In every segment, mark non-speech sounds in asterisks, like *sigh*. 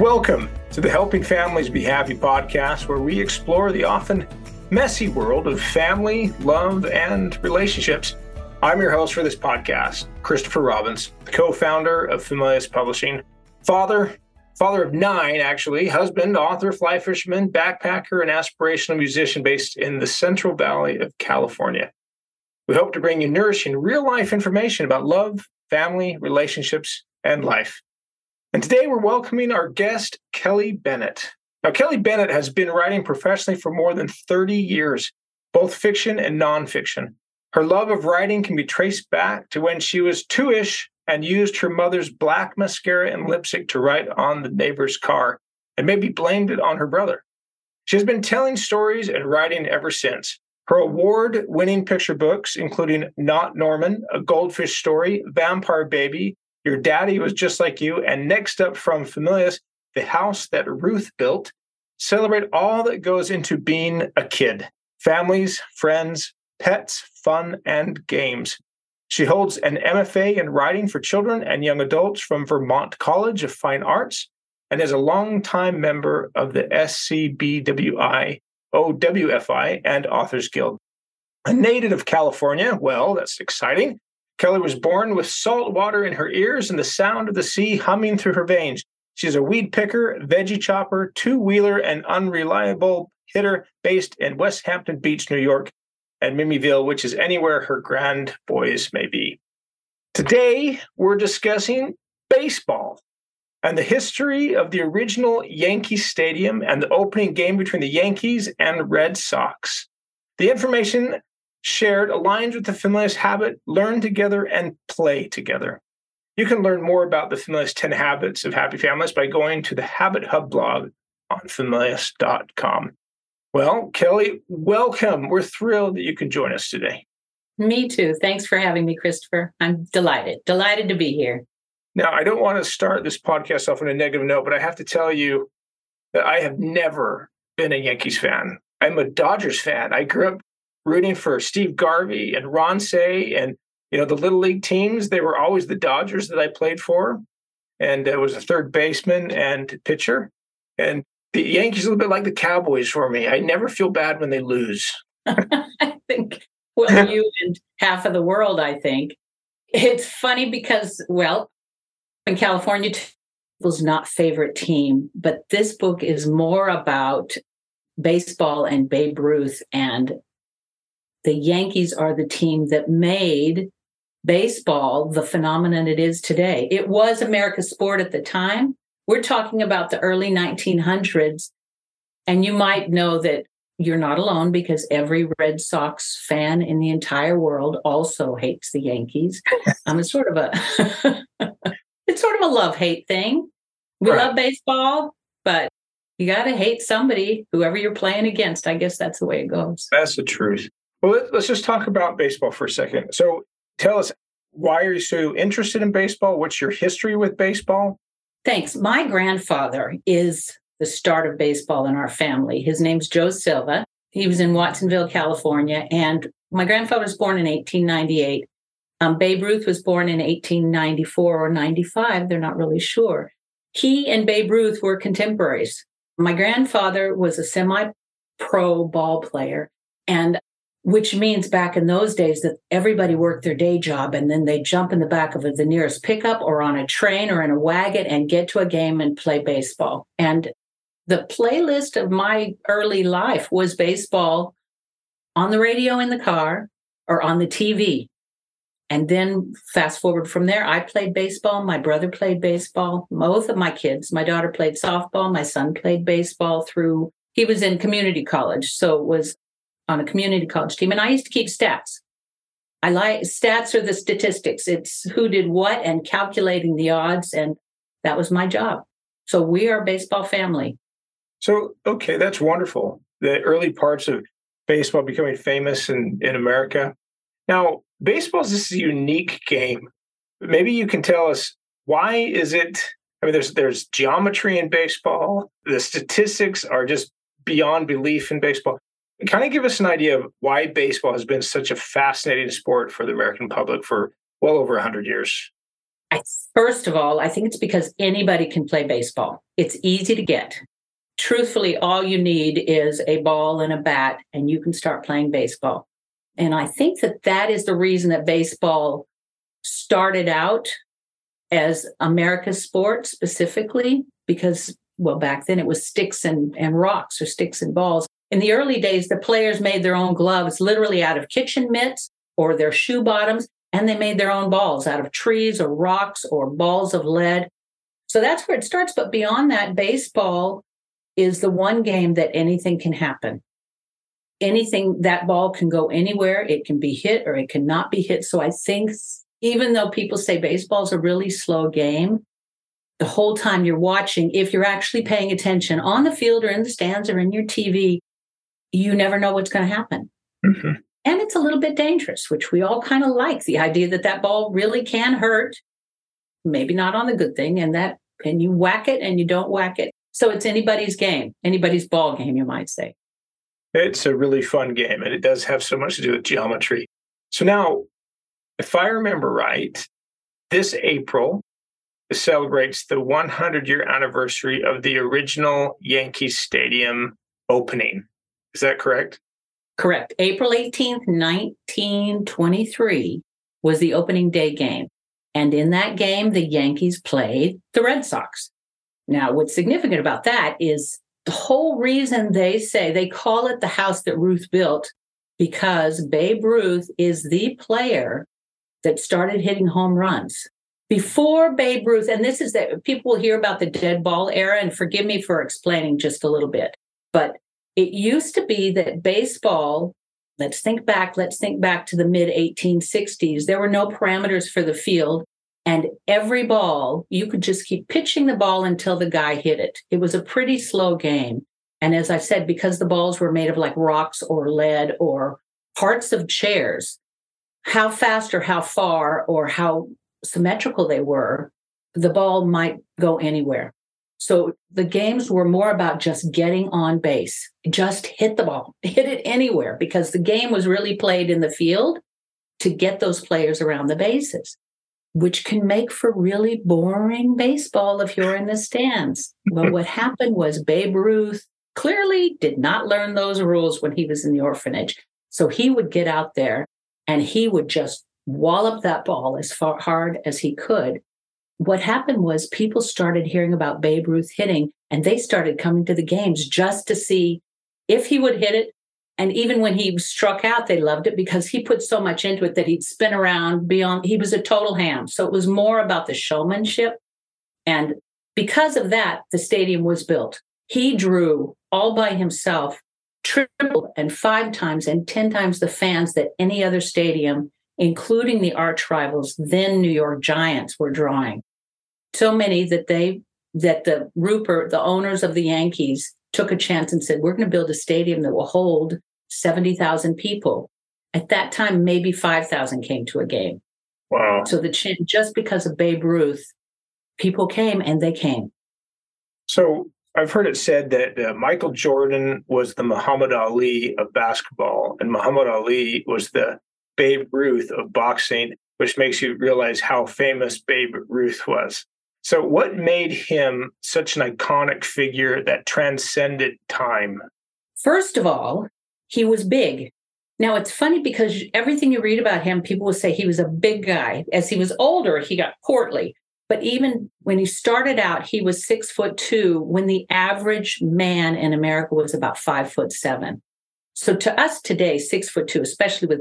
Welcome to the Helping Families Be Happy podcast, where we explore the often messy world of family, love, and relationships. I'm your host for this podcast, Christopher Robbins, co founder of Familius Publishing, father, father of nine, actually, husband, author, fly fisherman, backpacker, and aspirational musician based in the Central Valley of California. We hope to bring you nourishing real life information about love, family, relationships, and life. And today we're welcoming our guest, Kelly Bennett. Now, Kelly Bennett has been writing professionally for more than 30 years, both fiction and nonfiction. Her love of writing can be traced back to when she was two ish and used her mother's black mascara and lipstick to write on the neighbor's car and maybe blamed it on her brother. She has been telling stories and writing ever since. Her award winning picture books, including Not Norman, A Goldfish Story, Vampire Baby, your daddy was just like you. And next up from Familius, the house that Ruth built. Celebrate all that goes into being a kid families, friends, pets, fun, and games. She holds an MFA in writing for children and young adults from Vermont College of Fine Arts and is a longtime member of the SCBWI, OWFI, and Authors Guild. A native of California, well, that's exciting. Kelly was born with salt water in her ears and the sound of the sea humming through her veins. She's a weed picker, veggie chopper, two wheeler, and unreliable hitter based in West Hampton Beach, New York, and Mimiville, which is anywhere her grand boys may be. Today, we're discussing baseball and the history of the original Yankee Stadium and the opening game between the Yankees and Red Sox. The information shared aligns with the Familius habit learn together and play together. You can learn more about the Familius 10 habits of happy families by going to the Habit Hub blog on familius.com. Well, Kelly, welcome. We're thrilled that you can join us today. Me too. Thanks for having me, Christopher. I'm delighted, delighted to be here. Now, I don't want to start this podcast off on a negative note, but I have to tell you that I have never been a Yankees fan. I'm a Dodgers fan. I grew up rooting for Steve Garvey and Ron Cey and you know the little league teams. They were always the Dodgers that I played for, and I was a third baseman and pitcher. And the Yankees a little bit like the Cowboys for me. I never feel bad when they lose. *laughs* *laughs* I think well, you and half of the world. I think it's funny because well, in California. Was not favorite team, but this book is more about baseball and Babe Ruth and the Yankees are the team that made baseball the phenomenon it is today. It was America's sport at the time. We're talking about the early 1900s. And you might know that you're not alone because every Red Sox fan in the entire world also hates the Yankees. *laughs* um, *laughs* it's sort of a it's sort of a love hate thing. We right. love baseball, but you got to hate somebody, whoever you're playing against. I guess that's the way it goes. That's the truth. Well, let's just talk about baseball for a second. So tell us, why are you so interested in baseball? What's your history with baseball? Thanks. My grandfather is the start of baseball in our family. His name's Joe Silva. He was in Watsonville, California. And my grandfather was born in 1898. Um, Babe Ruth was born in 1894 or 95. They're not really sure. He and Babe Ruth were contemporaries. My grandfather was a semi pro ball player. And which means back in those days that everybody worked their day job and then they jump in the back of the nearest pickup or on a train or in a wagon and get to a game and play baseball. And the playlist of my early life was baseball on the radio in the car or on the TV. And then fast forward from there, I played baseball. My brother played baseball. Both of my kids, my daughter played softball. My son played baseball through, he was in community college. So it was on a community college team, and I used to keep stats. I like stats are the statistics. It's who did what and calculating the odds, and that was my job. So we are a baseball family. So okay, that's wonderful. The early parts of baseball becoming famous in, in America. Now, baseball is this unique game. Maybe you can tell us why is it I mean, there's there's geometry in baseball. The statistics are just beyond belief in baseball kind of give us an idea of why baseball has been such a fascinating sport for the American public for well over 100 years. I, first of all, I think it's because anybody can play baseball. It's easy to get. Truthfully, all you need is a ball and a bat, and you can start playing baseball. And I think that that is the reason that baseball started out as America's sport specifically, because, well, back then it was sticks and, and rocks or sticks and balls. In the early days, the players made their own gloves literally out of kitchen mitts or their shoe bottoms, and they made their own balls out of trees or rocks or balls of lead. So that's where it starts. But beyond that, baseball is the one game that anything can happen. Anything, that ball can go anywhere. It can be hit or it cannot be hit. So I think even though people say baseball is a really slow game, the whole time you're watching, if you're actually paying attention on the field or in the stands or in your TV, you never know what's going to happen. Mm-hmm. And it's a little bit dangerous, which we all kind of like the idea that that ball really can hurt, maybe not on the good thing, and that, and you whack it and you don't whack it. So it's anybody's game, anybody's ball game, you might say. It's a really fun game, and it does have so much to do with geometry. So now, if I remember right, this April celebrates the 100 year anniversary of the original Yankee Stadium opening. Is that correct? Correct. April 18th, 1923 was the opening day game. And in that game, the Yankees played the Red Sox. Now, what's significant about that is the whole reason they say they call it the house that Ruth built because Babe Ruth is the player that started hitting home runs. Before Babe Ruth, and this is that people will hear about the dead ball era, and forgive me for explaining just a little bit, but it used to be that baseball, let's think back, let's think back to the mid 1860s. There were no parameters for the field. And every ball, you could just keep pitching the ball until the guy hit it. It was a pretty slow game. And as I said, because the balls were made of like rocks or lead or parts of chairs, how fast or how far or how symmetrical they were, the ball might go anywhere. So the games were more about just getting on base, just hit the ball, *laughs* hit it anywhere, because the game was really played in the field to get those players around the bases, which can make for really boring baseball if you're in the stands. But what *laughs* happened was Babe Ruth clearly did not learn those rules when he was in the orphanage. So he would get out there and he would just wallop that ball as far hard as he could what happened was people started hearing about Babe Ruth hitting and they started coming to the games just to see if he would hit it. And even when he struck out, they loved it because he put so much into it that he'd spin around beyond, he was a total ham. So it was more about the showmanship. And because of that, the stadium was built. He drew all by himself triple and five times and 10 times the fans that any other stadium, including the arch rivals, then New York Giants, were drawing so many that they that the Ruppert, the owners of the Yankees, took a chance and said, "We're going to build a stadium that will hold seventy thousand people." At that time, maybe five thousand came to a game. Wow! So the just because of Babe Ruth, people came and they came. So I've heard it said that uh, Michael Jordan was the Muhammad Ali of basketball, and Muhammad Ali was the Babe Ruth of boxing, which makes you realize how famous Babe Ruth was. So, what made him such an iconic figure that transcended time? First of all, he was big. Now, it's funny because everything you read about him, people will say he was a big guy. As he was older, he got portly. But even when he started out, he was six foot two, when the average man in America was about five foot seven. So to us today, six foot two, especially with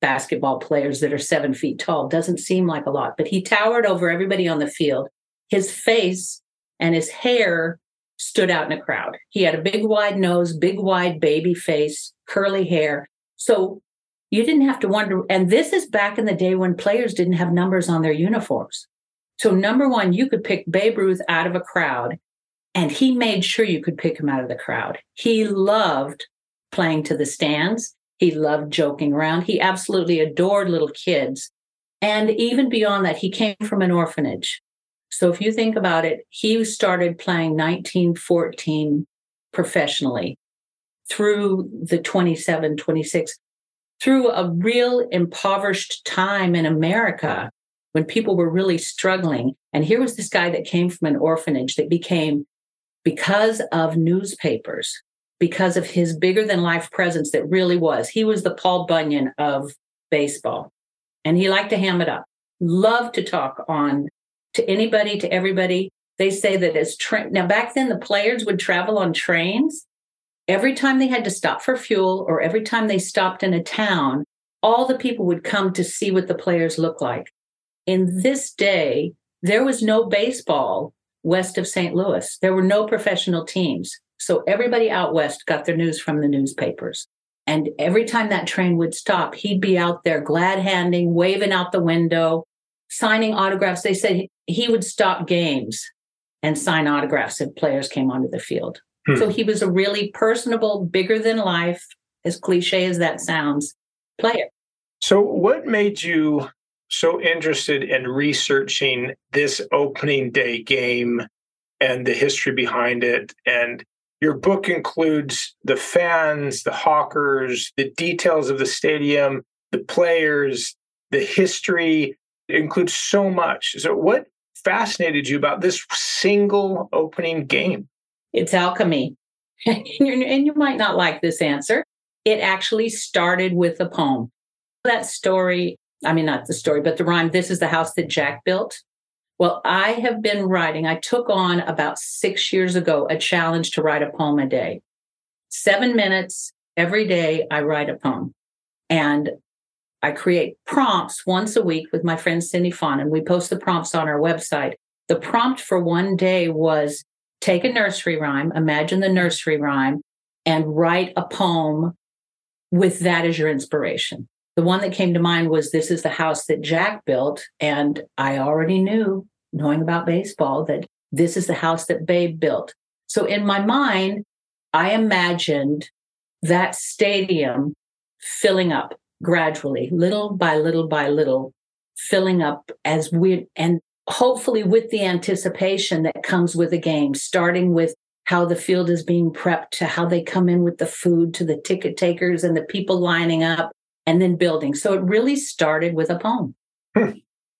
basketball players that are seven feet tall, doesn't seem like a lot. But he towered over everybody on the field his face and his hair stood out in a crowd. He had a big wide nose, big wide baby face, curly hair. So you didn't have to wonder. And this is back in the day when players didn't have numbers on their uniforms. So, number one, you could pick Babe Ruth out of a crowd, and he made sure you could pick him out of the crowd. He loved playing to the stands. He loved joking around. He absolutely adored little kids. And even beyond that, he came from an orphanage. So if you think about it, he started playing 1914 professionally through the 27, 26, through a real impoverished time in America. when people were really struggling. And here was this guy that came from an orphanage that became, because of newspapers, because of his bigger than life presence that really was, he was the Paul Bunyan of baseball. And he liked to ham it up, loved to talk on to anybody, to everybody. They say that as now back then, the players would travel on trains. Every time they had to stop for fuel or every time they stopped in a town, all the people would come to see what the players look like. In this day, there was no baseball west of St. Louis. There were no professional teams. So everybody out west got their news from the newspapers. And every time that train would stop, he'd be out there glad handing, waving out the window, signing autographs. They said he would stop games and sign autographs if players came onto the field. Hmm. So he was a really personable, bigger than life, as cliche as that sounds, player. So, what made you so interested in researching this opening day game and the history behind it? And your book includes the fans, the hawkers, the details of the stadium, the players, the history. Includes so much. So, what fascinated you about this single opening game? It's alchemy. *laughs* and you might not like this answer. It actually started with a poem. That story, I mean, not the story, but the rhyme, This is the house that Jack built. Well, I have been writing, I took on about six years ago a challenge to write a poem a day. Seven minutes every day, I write a poem. And I create prompts once a week with my friend Cindy Fawn, and we post the prompts on our website. The prompt for one day was take a nursery rhyme, imagine the nursery rhyme, and write a poem with that as your inspiration. The one that came to mind was This is the house that Jack built. And I already knew, knowing about baseball, that this is the house that Babe built. So in my mind, I imagined that stadium filling up gradually, little by little by little, filling up as we and hopefully with the anticipation that comes with a game, starting with how the field is being prepped to how they come in with the food to the ticket takers and the people lining up and then building. So it really started with a poem. Hmm.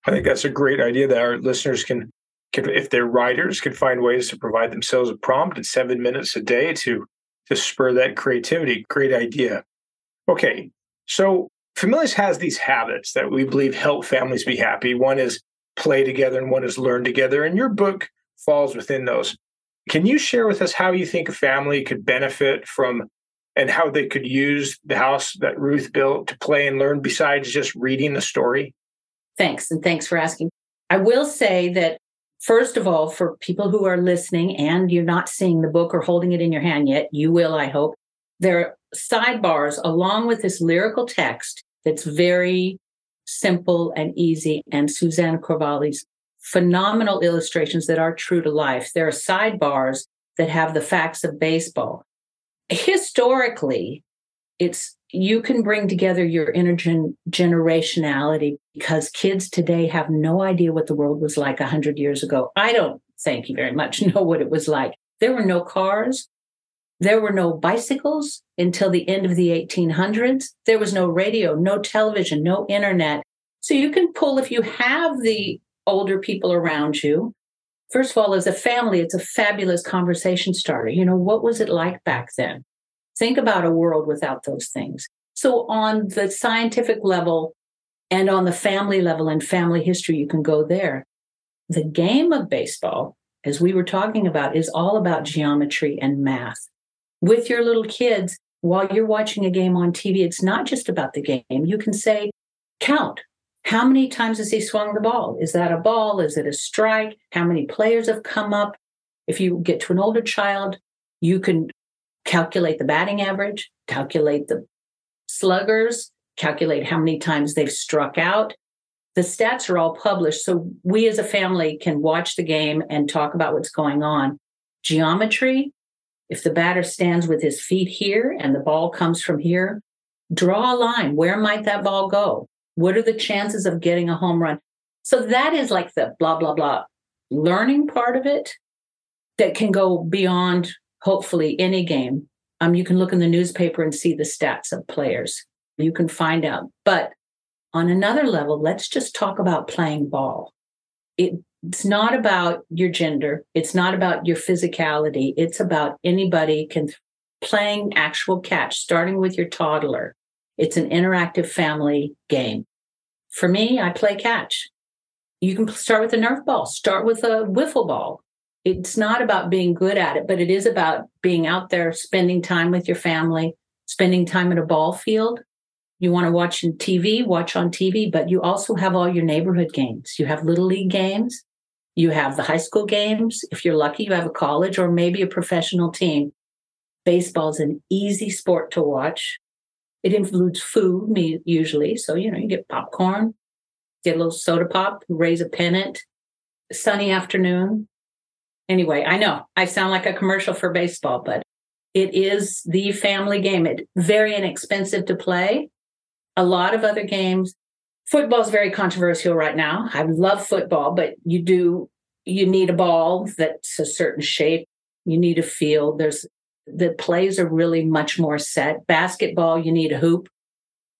I think that's a great idea that our listeners can, can, if they're writers, can find ways to provide themselves a prompt in seven minutes a day to to spur that creativity. Great idea. Okay, so Familius has these habits that we believe help families be happy. One is play together, and one is learn together. And your book falls within those. Can you share with us how you think a family could benefit from and how they could use the house that Ruth built to play and learn besides just reading the story? Thanks. And thanks for asking. I will say that, first of all, for people who are listening and you're not seeing the book or holding it in your hand yet, you will, I hope. There are sidebars along with this lyrical text that's very simple and easy. And Suzanne Covelli's phenomenal illustrations that are true to life. There are sidebars that have the facts of baseball historically, it's you can bring together your intergenerationality because kids today have no idea what the world was like 100 years ago. I don't, thank you very much, *laughs* know what it was like. There were no cars. There were no bicycles until the end of the 1800s. There was no radio, no television, no internet. So you can pull, if you have the older people around you, First of all, as a family, it's a fabulous conversation starter. You know, what was it like back then? Think about a world without those things. So, on the scientific level and on the family level and family history, you can go there. The game of baseball, as we were talking about, is all about geometry and math. With your little kids, while you're watching a game on TV, it's not just about the game. You can say, count how many times has he swung the ball? Is that a ball? Is it a strike? How many players have come up? If you get to an older child, you can calculate the batting average, calculate the sluggers, calculate how many times they've struck out. The stats are all published. So we as a family can watch the game and talk about what's going on. Geometry, if the batter stands with his feet here and the ball comes from here, draw a line. Where might that ball go? What are the chances of getting a home run? So that is like the blah, blah, blah learning part of it that can go beyond hopefully any game. Um, you can look in the newspaper and see the stats of players. You can find out. But On another level, let's just talk about playing ball. It, it's not about your gender. It's not about your physicality. It's about anybody can playing actual catch, starting with your toddler. It's an interactive family game. For me, I play catch. You can start with a Nerf ball, start with a wiffle ball. It's not about being good at it, but it is about being out there, spending time with your family, spending time at a ball field. You want to watch on TV, watch on TV, but you also have all your neighborhood games. You have little league games. You have the high school games. If you're lucky, you have a college or maybe a professional team. Baseball is an easy sport to watch. It includes food, usually. So, you know, you get popcorn, get a little soda pop, raise a pennant, sunny afternoon. Anyway, I know I sound like a commercial for baseball, but it is the family game. It very inexpensive to play. A lot of other games. Football is very controversial right now. I love football, but you do you need a ball that's a certain shape. You need a field. There's the plays are really much more set. Basketball, you need a hoop.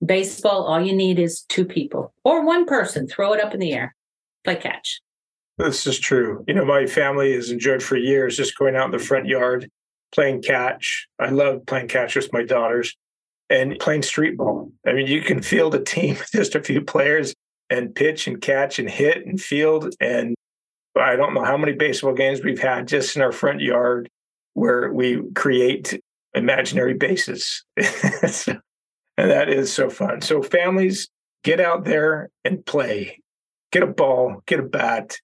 Baseball, all you need is two people or one person. Throw it up in the air, play catch. This is true. You know, my family has enjoyed for years just going out in the front yard, playing catch. I love playing catch with my daughters and playing street ball. I mean, you can field a team *laughs* with just a few players and pitch and catch and hit and field. And I don't know how many baseball games we've had just in our front yard where we create imaginary bases. *laughs* and that is so fun. So, families, get out there and play. Get a ball, get a bat,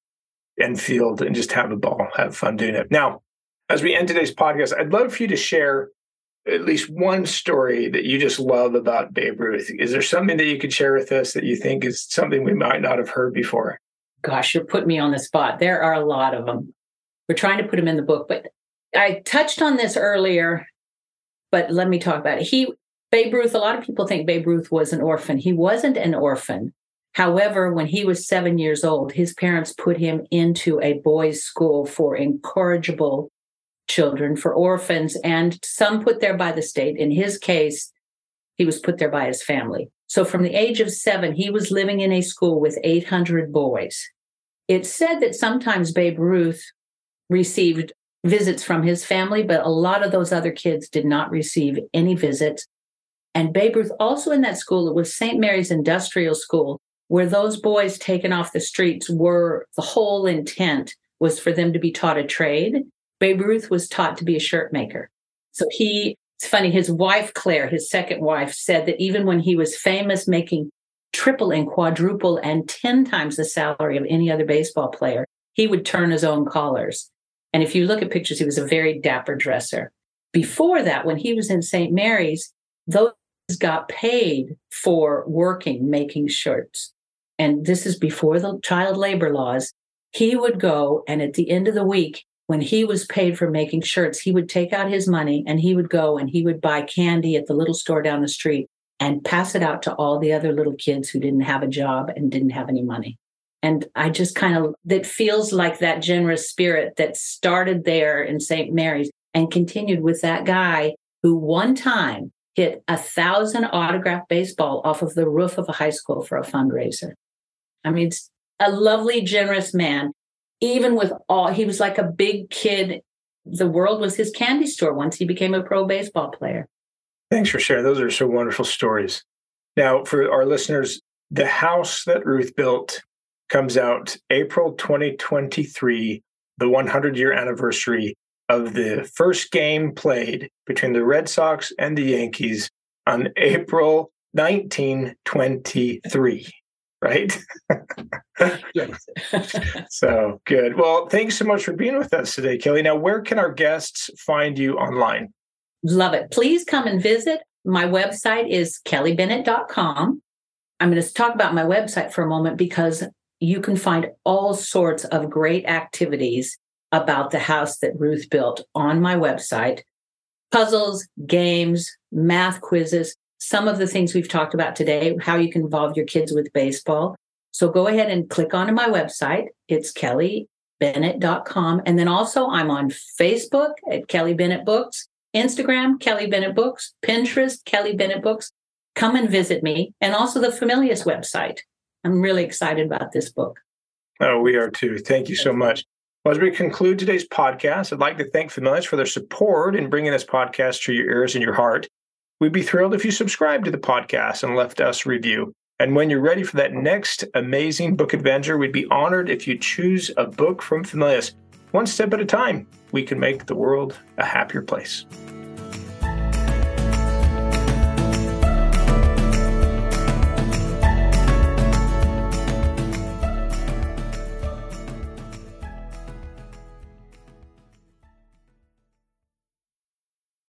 and field, and just have a ball. Have fun doing it. Now, as we end today's podcast, I'd love for you to share at least one story that you just love about Babe Ruth. Is there something that you could share with us that you think is something we might not have heard before? Gosh, you're putting me on the spot. There are a lot of them. We're trying to put them in the book, but I touched on this earlier, but let me talk about it. He, Babe Ruth, a lot of people think Babe Ruth was an orphan. He wasn't an orphan. However, when he was seven years old, his parents put him into a boys' school for incorrigible children, for orphans, and some put there by the state. In his case, he was put there by his family. So from the age of seven, he was living in a school with 800 boys. It's said that sometimes Babe Ruth received visits from his family, but a lot of those other kids did not receive any visits. And Babe Ruth, also in that school, it was St. Mary's Industrial School, where those boys taken off the streets were the whole intent was for them to be taught a trade. Babe Ruth was taught to be a shirt maker. So he, it's funny, his wife, Claire, his second wife, said that even when he was famous making triple and quadruple and 10 times the salary of any other baseball player, he would turn his own collars. And if you look at pictures, he was a very dapper dresser. Before that, when he was in St. Mary's, those got paid for working, making shirts. And this is before the child labor laws. He would go, and at the end of the week, when he was paid for making shirts, he would take out his money and he would go and he would buy candy at the little store down the street and pass it out to all the other little kids who didn't have a job and didn't have any money. And I just kind of, that feels like that generous spirit that started there in St. Mary's and continued with that guy who one time hit a thousand autographed baseball off of the roof of a high school for a fundraiser. I mean, a lovely, generous man. Even with all, he was like a big kid. The world was his candy store once he became a pro baseball player. Thanks for sharing. Those are so wonderful stories. Now, for our listeners, the house that Ruth built comes out April 2023, the 100 year anniversary of the first game played between the Red Sox and the Yankees on April 1923, right? yes. *laughs* so good. Well, thanks so much for being with us today, Kelly. Now, where can our guests find you online? Love it. Please come and visit. My website is kellybennett.com. I'm going to talk about my website for a moment because you can find all sorts of great activities about the house that Ruth built on my website puzzles, games, math quizzes, some of the things we've talked about today, how you can involve your kids with baseball. So go ahead and click onto my website. It's kellybennett.com. And then also I'm on Facebook at Kelly Bennett Books, Instagram, Kelly Bennett Books, Pinterest, Kelly Bennett Books. come and visit me, and also the Familius website. I'm really excited about this book. Oh, we are too. Thank you so much. Well, as we conclude today's podcast, I'd like to thank Familius for their support in bringing this podcast to your ears and your heart. We'd be thrilled if you subscribed to the podcast and left us review. And when you're ready for that next amazing book adventure, we'd be honored if you choose a book from Familius. One step at a time, we can make the world a happier place.